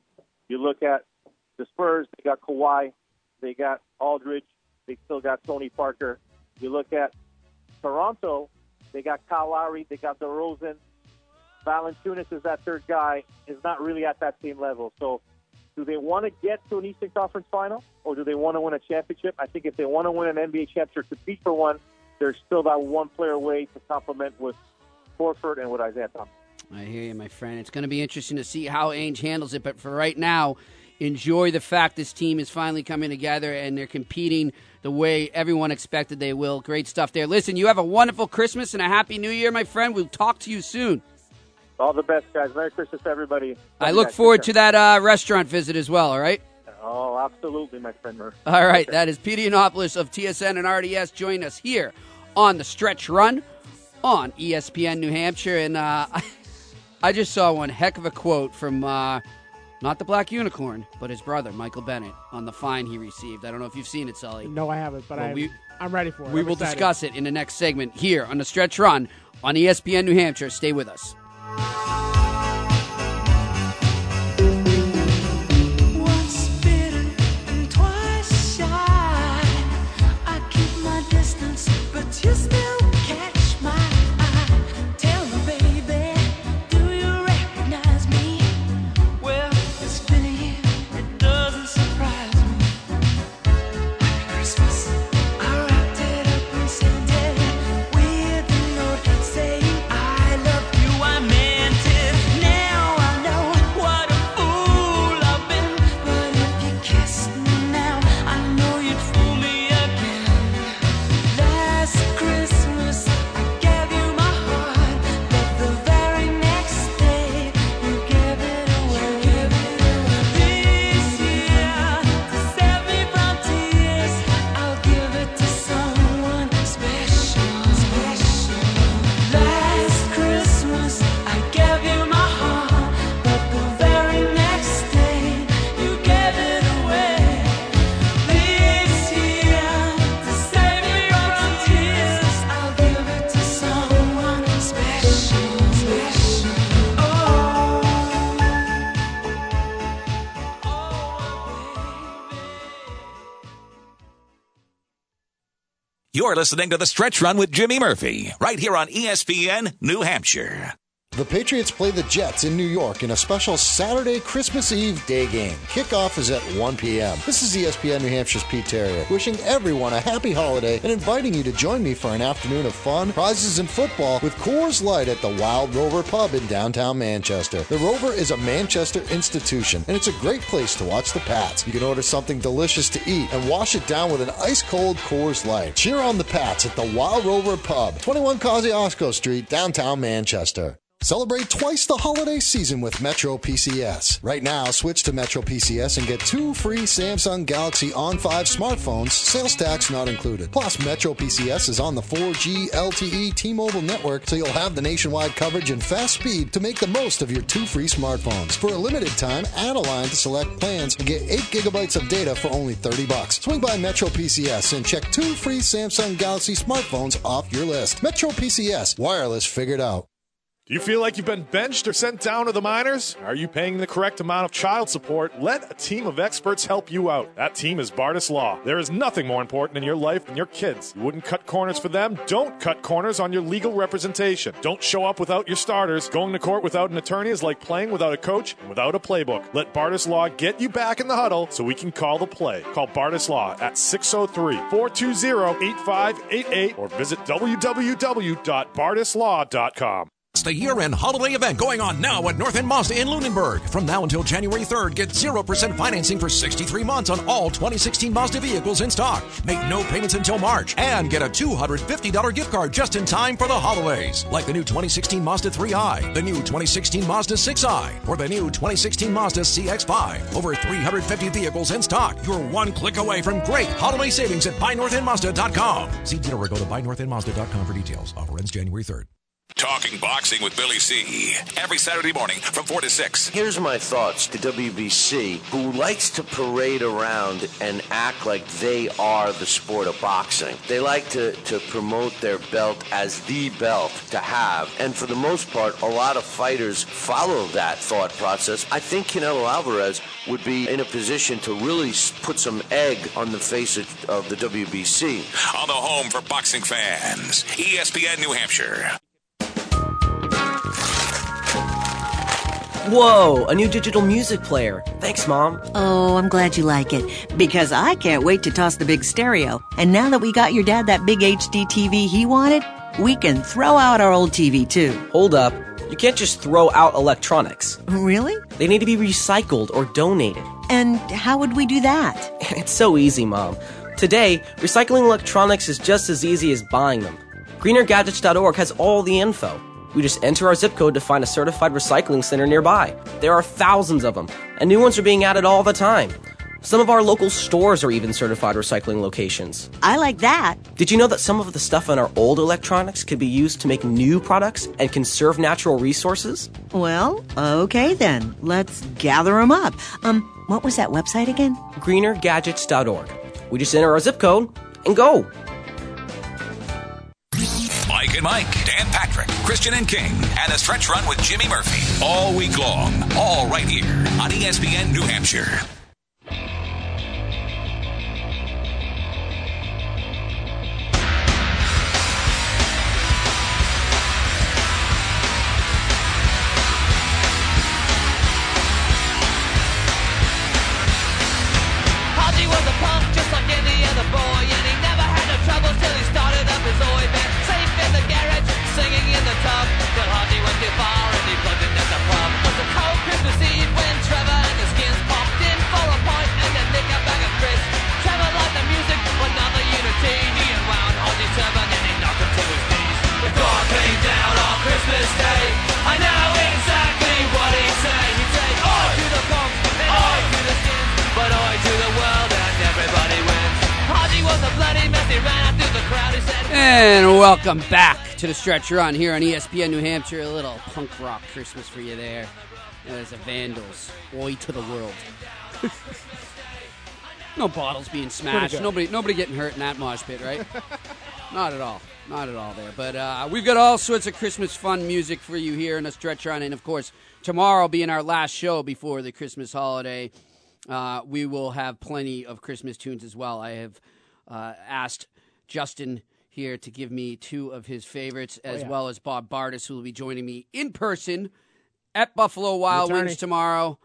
You look at the Spurs, they got Kawhi, they got Aldridge, they still got Tony Parker. You look at Toronto, they got Kyle Lowry, they got DeRozan. Valanciunas is that third guy, is not really at that same level. So do they want to get to an Eastern Conference final or do they want to win a championship? I think if they want to win an NBA championship, to compete for one, there's still that one player away to complement with Horford and with Isaiah Thomas. I hear you, my friend. It's going to be interesting to see how Ainge handles it. But for right now, enjoy the fact this team is finally coming together and they're competing the way everyone expected they will. Great stuff there. Listen, you have a wonderful Christmas and a happy New Year, my friend. We'll talk to you soon. All the best, guys. Merry Christmas to everybody. I look forward to that uh, restaurant visit as well, all right? Oh, absolutely, my friend Murph. All right, that is Pete Yiannopoulos of TSN and RDS. Join us here on the Stretch Run on ESPN New Hampshire. And uh, I just saw one heck of a quote from uh, not the Black Unicorn, but his brother Michael Bennett on the fine he received. I don't know if you've seen it, Sully. No, I haven't, but Well, I'm, we- I'm ready for it. We I'm will excited. discuss it in the next segment here on the Stretch Run on ESPN New Hampshire. Stay with us. Once You're listening to The Stretch Run with Jimmy Murphy, right here on ESPN New Hampshire. The Patriots play the Jets in New York in a special Saturday Christmas Eve day game. Kickoff is at 1 p.m. This is ESPN New Hampshire's Pete Terrier, wishing everyone a happy holiday and inviting you to join me for an afternoon of fun, prizes, and football with Coors Light at the Wild Rover Pub in downtown Manchester. The Rover is a Manchester institution, and it's a great place to watch the Pats. You can order something delicious to eat and wash it down with an ice cold Coors Light. Cheer on the Pats at the Wild Rover Pub, 21 Kosciuszko Street, downtown Manchester. Celebrate twice the holiday season with Metro PCS. Right now, switch to Metro PCS and get two free Samsung Galaxy On 5 smartphones, sales tax not included. Plus, Metro PCS is on the 4G LTE T-Mobile network, so you'll have the nationwide coverage and fast speed to make the most of your two free smartphones. For a limited time, add a line to select plans and get 8 gigabytes of data for only 30 bucks. Swing by Metro PCS and check two free Samsung Galaxy smartphones off your list. Metro PCS, wireless figured out. Do you feel like you've been benched or sent down to the minors? Are you paying the correct amount of child support? Let a team of experts help you out. That team is Bardis Law. There is nothing more important in your life than your kids. You wouldn't cut corners for them? Don't cut corners on your legal representation. Don't show up without your starters. Going to court without an attorney is like playing without a coach and without a playbook. Let Bardis Law get you back in the huddle so we can call the play. Call Bardis Law at 603 420 8588 or visit www.bardislaw.com. It's the year-end holiday event going on now at North End Mazda in Lunenburg. From now until January 3rd, get 0% financing for 63 months on all 2016 Mazda vehicles in stock. Make no payments until March and get a $250 gift card just in time for the holidays. Like the new 2016 Mazda 3i, the new 2016 Mazda 6i, or the new 2016 Mazda CX-5. Over 350 vehicles in stock. You're one click away from great holiday savings at buynorthendmazda.com. See dealer or go to buynorthendmazda.com for details. Offer ends January 3rd. Talking boxing with Billy C. Every Saturday morning from 4 to 6. Here's my thoughts to WBC, who likes to parade around and act like they are the sport of boxing. They like to, to promote their belt as the belt to have. And for the most part, a lot of fighters follow that thought process. I think Canelo Alvarez would be in a position to really put some egg on the face of, of the WBC. On the home for boxing fans, ESPN New Hampshire. Whoa, a new digital music player. Thanks, Mom. Oh, I'm glad you like it because I can't wait to toss the big stereo. And now that we got your dad that big HD TV he wanted, we can throw out our old TV too. Hold up. You can't just throw out electronics. Really? They need to be recycled or donated. And how would we do that? It's so easy, Mom. Today, recycling electronics is just as easy as buying them. GreenerGadgets.org has all the info. We just enter our zip code to find a certified recycling center nearby. There are thousands of them, and new ones are being added all the time. Some of our local stores are even certified recycling locations. I like that. Did you know that some of the stuff in our old electronics could be used to make new products and conserve natural resources? Well, okay then. Let's gather 'em up. Um, what was that website again? greenergadgets.org. We just enter our zip code and go. Mike and Mike, Dan Patrick, Christian and King, and a stretch run with Jimmy Murphy. All week long, all right here on ESPN New Hampshire. And welcome back to the stretch run here on ESPN New Hampshire. A little punk rock Christmas for you there. There's the Vandals. Oi to the world. no bottles being smashed. Nobody, nobody getting hurt in that mosh pit, right? Not at all. Not at all there. But uh, we've got all sorts of Christmas fun music for you here in the stretch run. And of course, tomorrow being our last show before the Christmas holiday, uh, we will have plenty of Christmas tunes as well. I have uh, asked Justin here to give me two of his favorites, as yeah. well as Bob Bardis, who will be joining me in person at Buffalo Wild. Wings tomorrow.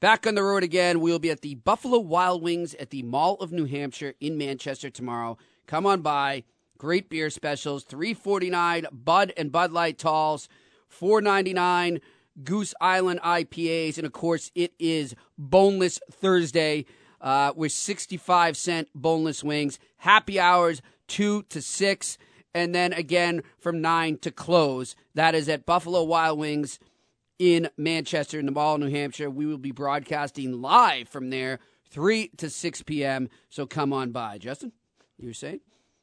Back on the road again. We'll be at the Buffalo Wild Wings at the Mall of New Hampshire in Manchester tomorrow. Come on by. Great beer specials. Three forty nine Bud and Bud Light Talls. Four ninety nine Goose Island IPAs, and of course it is Boneless Thursday uh, with sixty five cent boneless wings. Happy hours two to six, and then again from nine to close. That is at Buffalo Wild Wings in Manchester, in the Mall, New Hampshire. We will be broadcasting live from there, 3 to 6 p.m. So come on by. Justin, you were saying?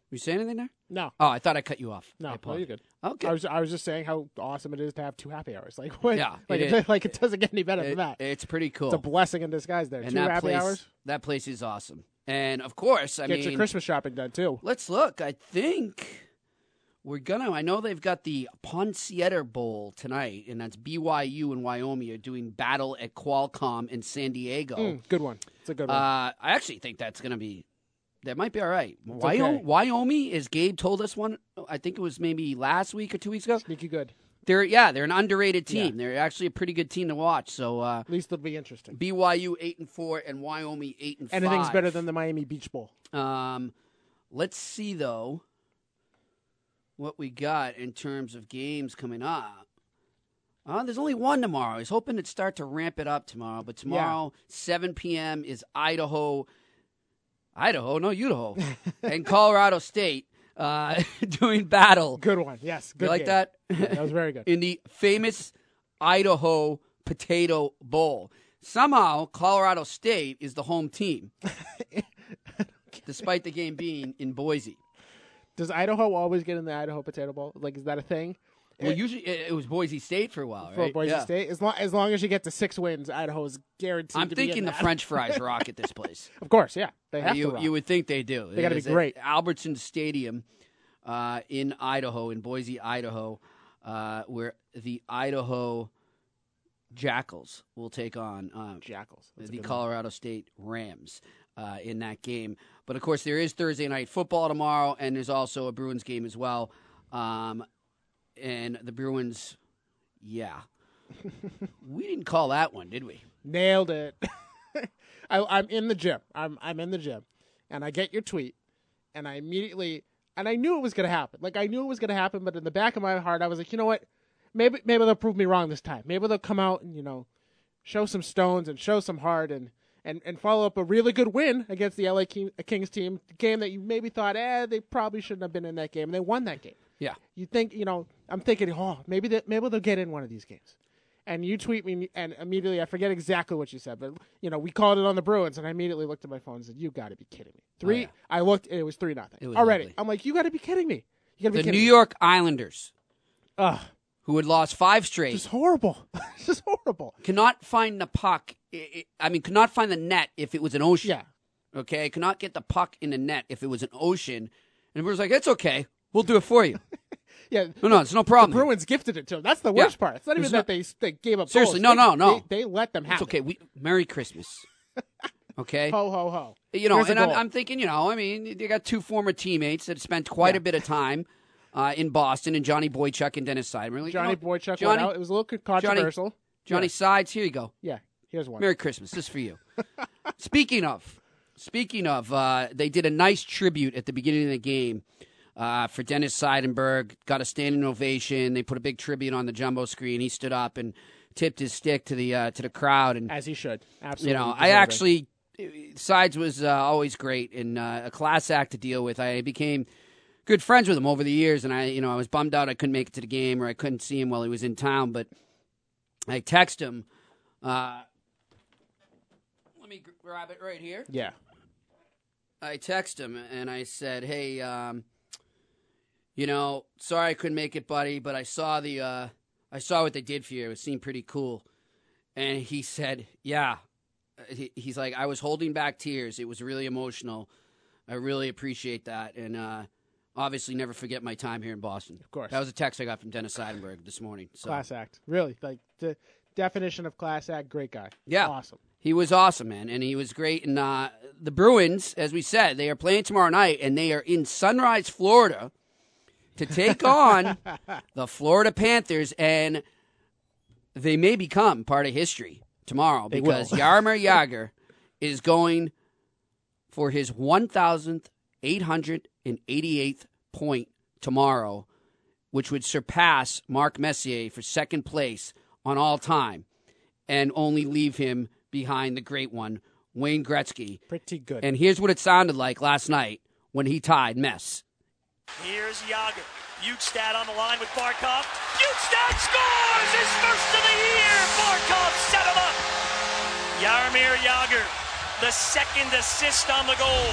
Were you saying anything there? No. Oh, I thought I cut you off. No, no, you're good. Okay. I was I was just saying how awesome it is to have two happy hours. Like what? Yeah, like it it, like it doesn't get any better It- than that. It's pretty cool. It's a blessing in disguise there. and two happy place, hours. That place is awesome. And of course, I Get mean, your Christmas shopping done too. Let's look. I think we're gonna. I know they've got the Poinsettia Bowl tonight, and that's BYU and Wyoming are doing battle at Qualcomm in San Diego. Mm, good one. It's a good one. Uh, I actually think that's gonna be. That might be all right. Wyoming, okay. Wyoming, as Gabe told us one, I think it was maybe last week or two weeks ago. Sneaky good. They're yeah, they're an underrated team. They're actually a pretty good team to watch. So uh, At least it'll be interesting. BYU eight and four and Wyoming eight and Anything's five. better than the Miami Beach Bowl. Um, let's see though what we got in terms of games coming up. Uh, there's only one tomorrow. I was hoping to start to ramp it up tomorrow, but tomorrow, 7 p.m. is Idaho, Idaho, no Idaho, and Colorado State uh, doing battle. Good one. Yes. Good you like game. that? Yeah, that was very good. in the famous Idaho Potato Bowl. Somehow, Colorado State is the home team, despite the game being in Boise. Does Idaho always get in the Idaho Potato Bowl? Like, is that a thing? Well, It- usually it it was Boise State for a while, for right? Boise Yeah. State, as long as long as you get to six wins, Idaho is guaranteed. I'm to be in thinking the. French fries rock at this place. Of course, yeah, they have you, to. Rock. You would think they do. They be It is at great. Albertson Stadium uh, in Idaho, in Boise, Idaho, uh, where the Idaho Jackals will take on uh, Jackals, That's the good one. Colorado State Rams uh, in that game. But of course, there is Thursday night football tomorrow, and there's also a Bruins game as well. Um, and the Bruins, yeah, we didn't call that one, did we? Nailed it. I, I'm in the gym. I'm I'm in the gym, and I get your tweet, and I immediately and I knew it was gonna happen. Like I knew it was gonna happen, but in the back of my heart, I was like, you know what? Maybe maybe they'll prove me wrong this time. Maybe they'll come out and you know, show some stones and show some heart and and and follow up a really good win against the LA King, Kings team, game that you maybe thought, eh, they probably shouldn't have been in that game, and they won that game. Yeah. You think you know? I'm thinking, oh, maybe that maybe they'll get in one of these games, and you tweet me, and immediately I forget exactly what you said, but you know we called it on the Bruins, and I immediately looked at my phone and said, "You got to be kidding me!" Oh, three. yeah. I looked, and it was three nothing was already. ugly. I'm like, "You got to be kidding me!" You got to be The New me. York Islanders, Ugh. who had lost five straight, Just horrible. just horrible. cannot find the puck. I- mean, could not find the net if it was an ocean. Yeah. Okay, could not get the puck in the net if it was an ocean. And Bruins like, it's okay, we'll do it for you. Yeah. No, no, it's no problem. The Bruins gifted it to them. That's the Yeah. worst part. It's not even It's that not- they they gave up. Seriously, goals. no, They- no, no. They, they let them have It's okay. We Merry Christmas. Okay. it. Ho ho ho. You know, Here's and I'm. I'm thinking, you know, I mean, you got two former teammates that spent quite a bit of time uh, in Boston, and Johnny Boychuk and Dennis Seidenberg. Like, you Johnny know, Boychuk went Johnny, out. It was a little controversial. Johnny Yeah. Sides, here you go. Yeah. Here's one. Merry Christmas. This is for you. speaking of, speaking of, uh, they did a nice tribute at the beginning of the game uh, for Dennis Seidenberg. Got a standing ovation. They put a big tribute on the jumbo screen. He stood up and tipped his stick to the uh, to the crowd, and As he should. Absolutely. you know, I actually Sides was uh, always great and uh, a class act to deal with. I became good friends with him over the years, and I, you know, I was bummed out I couldn't make it to the game or I couldn't see him while he was in town. But I text him. Uh, let me grab it right here. Yeah. I text him and I said, "Hey, um, you know, sorry I couldn't make it, buddy, but I saw the, uh, I saw what they did for you. It seemed pretty cool." And he said, "Yeah." He, he's like, "I was holding back tears. It was really emotional. I really appreciate that, and uh, obviously never forget my time here in Boston." Of course. that was a text I got from Dennis Seidenberg this morning. So. Class act. Really. Like the definition of class act. Great guy. Yeah. Awesome. He was awesome, man, and he was great. And uh, the Bruins, as we said, they are playing tomorrow night, and they are in Sunrise, Florida, to take on the Florida Panthers, and they may become part of history tomorrow They because. Jaromir Jagr is going for his 1,888th point tomorrow, which would surpass Mark Messier for second place on all time and only leave him behind the great one, Wayne Gretzky. Pretty good. And here's what it sounded like last night when he tied Mess. Here's Jagr. Bjugstad on the line with Barkov. Bjugstad scores his first of the year. Barkov set him up. Jaromir Jagr, the second assist on the goal.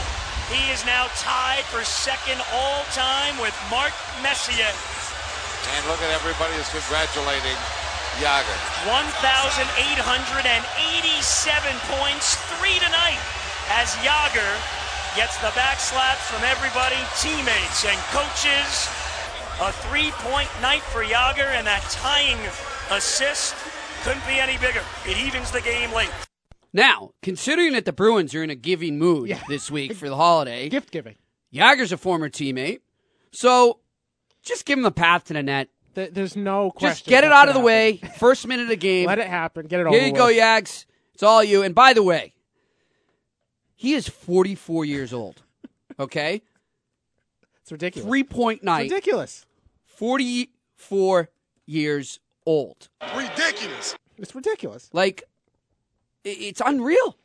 He is now tied for second all time with Mark Messier. And look at everybody is congratulating Jagr. 1,887 points, three tonight, as Jagr gets the backslaps from everybody, teammates and coaches. A three-point night for Jagr, and that tying assist couldn't be any bigger. It evens the game late. Now, considering that the Bruins are in a giving mood this week for the holiday, gift giving. Jagr's a former teammate, so just give him the path to the net. Th- There's no question. Just get it out of the gonna way. First minute of the game. Let it happen. Get it all. Here over you go, with. Yags. It's all you. And by the way, he is 44 years old. Okay? It's ridiculous. Three point night. It's ridiculous. 44 years old. Ridiculous. It's ridiculous. Like, i- it's unreal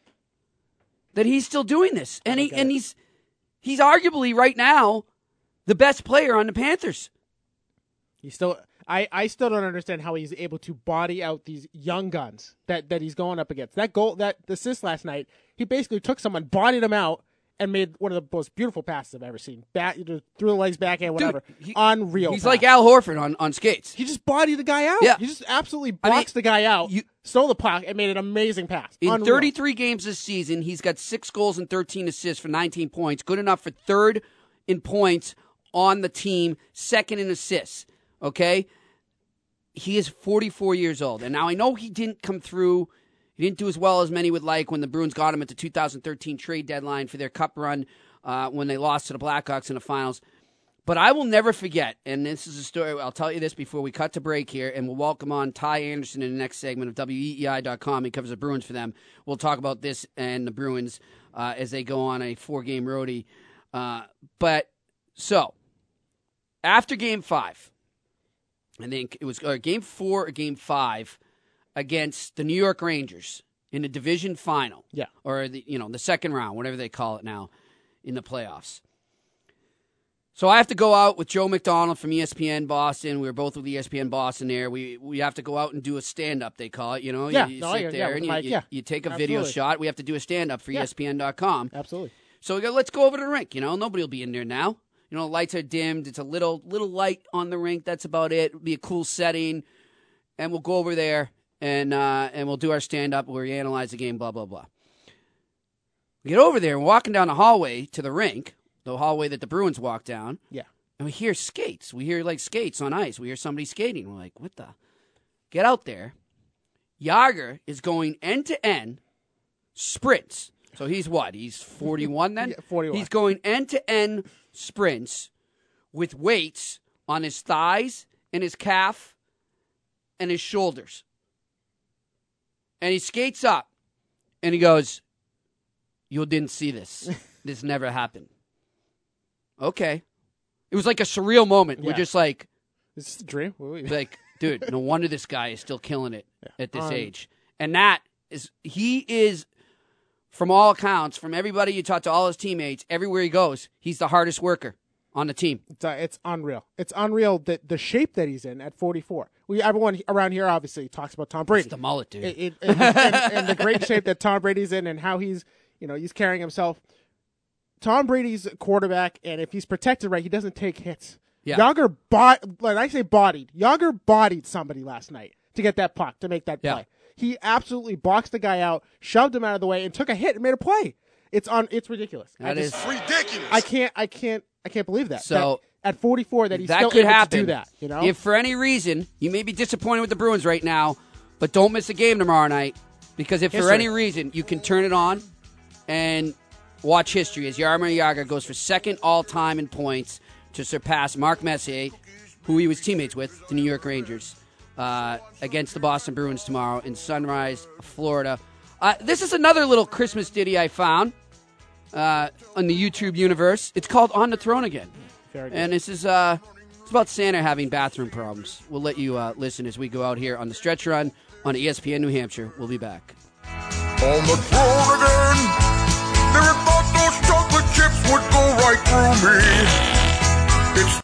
that he's still doing this, and he and he's he's arguably right now the best player on the Panthers. He still. I, I still don't understand how he's able to body out these young guns that, that he's going up against. That goal, that assist last night, he basically took someone, bodied him out, and made one of the most beautiful passes I've ever seen. Back through the legs, backhand, whatever. Unreal. He's pass. like Al Horford on, on skates. He just bodied the guy out. Yeah. He just absolutely I mean, boxed the guy out, you, stole the puck, and made an amazing pass. In Unreal. 33 games this season, he's got six goals and 13 assists for 19 points. Good enough for third in points on the team, second in assists. Okay? He is 44 years old. And now I know he didn't come through, he didn't do as well as many would like when the Bruins got him at the 2013 trade deadline for their cup run uh, when they lost to the Blackhawks in the finals. But I will never forget, and this is a story, I'll tell you this before we cut to break here, and we'll welcome on Ty Anderson in the next segment of WEEI.com. He covers the Bruins for them. We'll talk about this and the Bruins uh, as they go on a four game roadie. Uh, but so, after game five, I think it was game four or game five against the New York Rangers in the division final. Yeah. Or the you know, the second round, whatever they call it now, in the playoffs. So I have to go out with Joe McDonald from ESPN Boston. We were both with ESPN Boston there. We we have to go out and do a stand up. They call it. You know, Yeah, you, you no, sit there yeah, and you, Mike, you, yeah. you take a video shot. We have to do a stand up for Yeah. ESPN.com. Absolutely. So we go, let's go over to the rink. You know, nobody will be in there now. You know, lights are dimmed. It's a little little light on the rink. That's about it. It'll be a cool setting, and we'll go over there and uh, and we'll do our stand up where we analyze the game. Blah blah blah. We get over there and walking down the hallway to the rink, the hallway that the Bruins walk down. Yeah. And we hear skates. We hear like skates on ice. We hear somebody skating. We're like, what the? Get out there. Jagr is going end to end sprints. So he's what? He's 41 then? Yeah, 41. He's going end to end sprints with weights on his thighs and his calf and his shoulders. And he skates up and he goes, You didn't see this. this never happened. Okay. It was like a surreal moment. We're just like, Is this a dream? What were we- like, dude, no wonder this guy is still killing it at this Um, age. And that is, he is, from all accounts, from everybody you talk to, all his teammates, everywhere he goes, he's the hardest worker on the team. It's, uh, it's unreal. It's unreal that the shape that he's in at 44. We everyone around here obviously talks about Tom Brady. It's the mullet, dude. It- it- and, and- and the great shape that Tom Brady's in, and how he's you know he's carrying himself. Tom Brady's a quarterback, and if he's protected right, he doesn't take hits. Yeah. Jagr bought, like I say, bodied. Jagr bodied somebody last night to get that puck to make that Yeah. play. He absolutely boxed the guy out, shoved him out of the way, and took a hit and made a play. It's on. It's ridiculous. I That just- is- ridiculous. I can't. I can't. I can't believe that. So- That at 44, that he's that still could able happen. to do that. You know, if for any reason you may be disappointed with the Bruins right now, but don't miss a game tomorrow night because if for any reason you can turn it on and watch history as Jaromir Jagr goes for second all time in points to surpass Mark Messier, who he was teammates with, the New York Rangers, uh, against the Boston Bruins tomorrow in Sunrise, Florida. Uh, this is another little Christmas ditty I found uh, on the YouTube universe. It's called "On the Throne Again." Very good. And this is uh, it's about Santa having bathroom problems. We'll let you uh, listen as we go out here on the stretch run on ESPN New Hampshire. We'll be back. On the throne again. Never thought those chocolate chips would go right through me. It's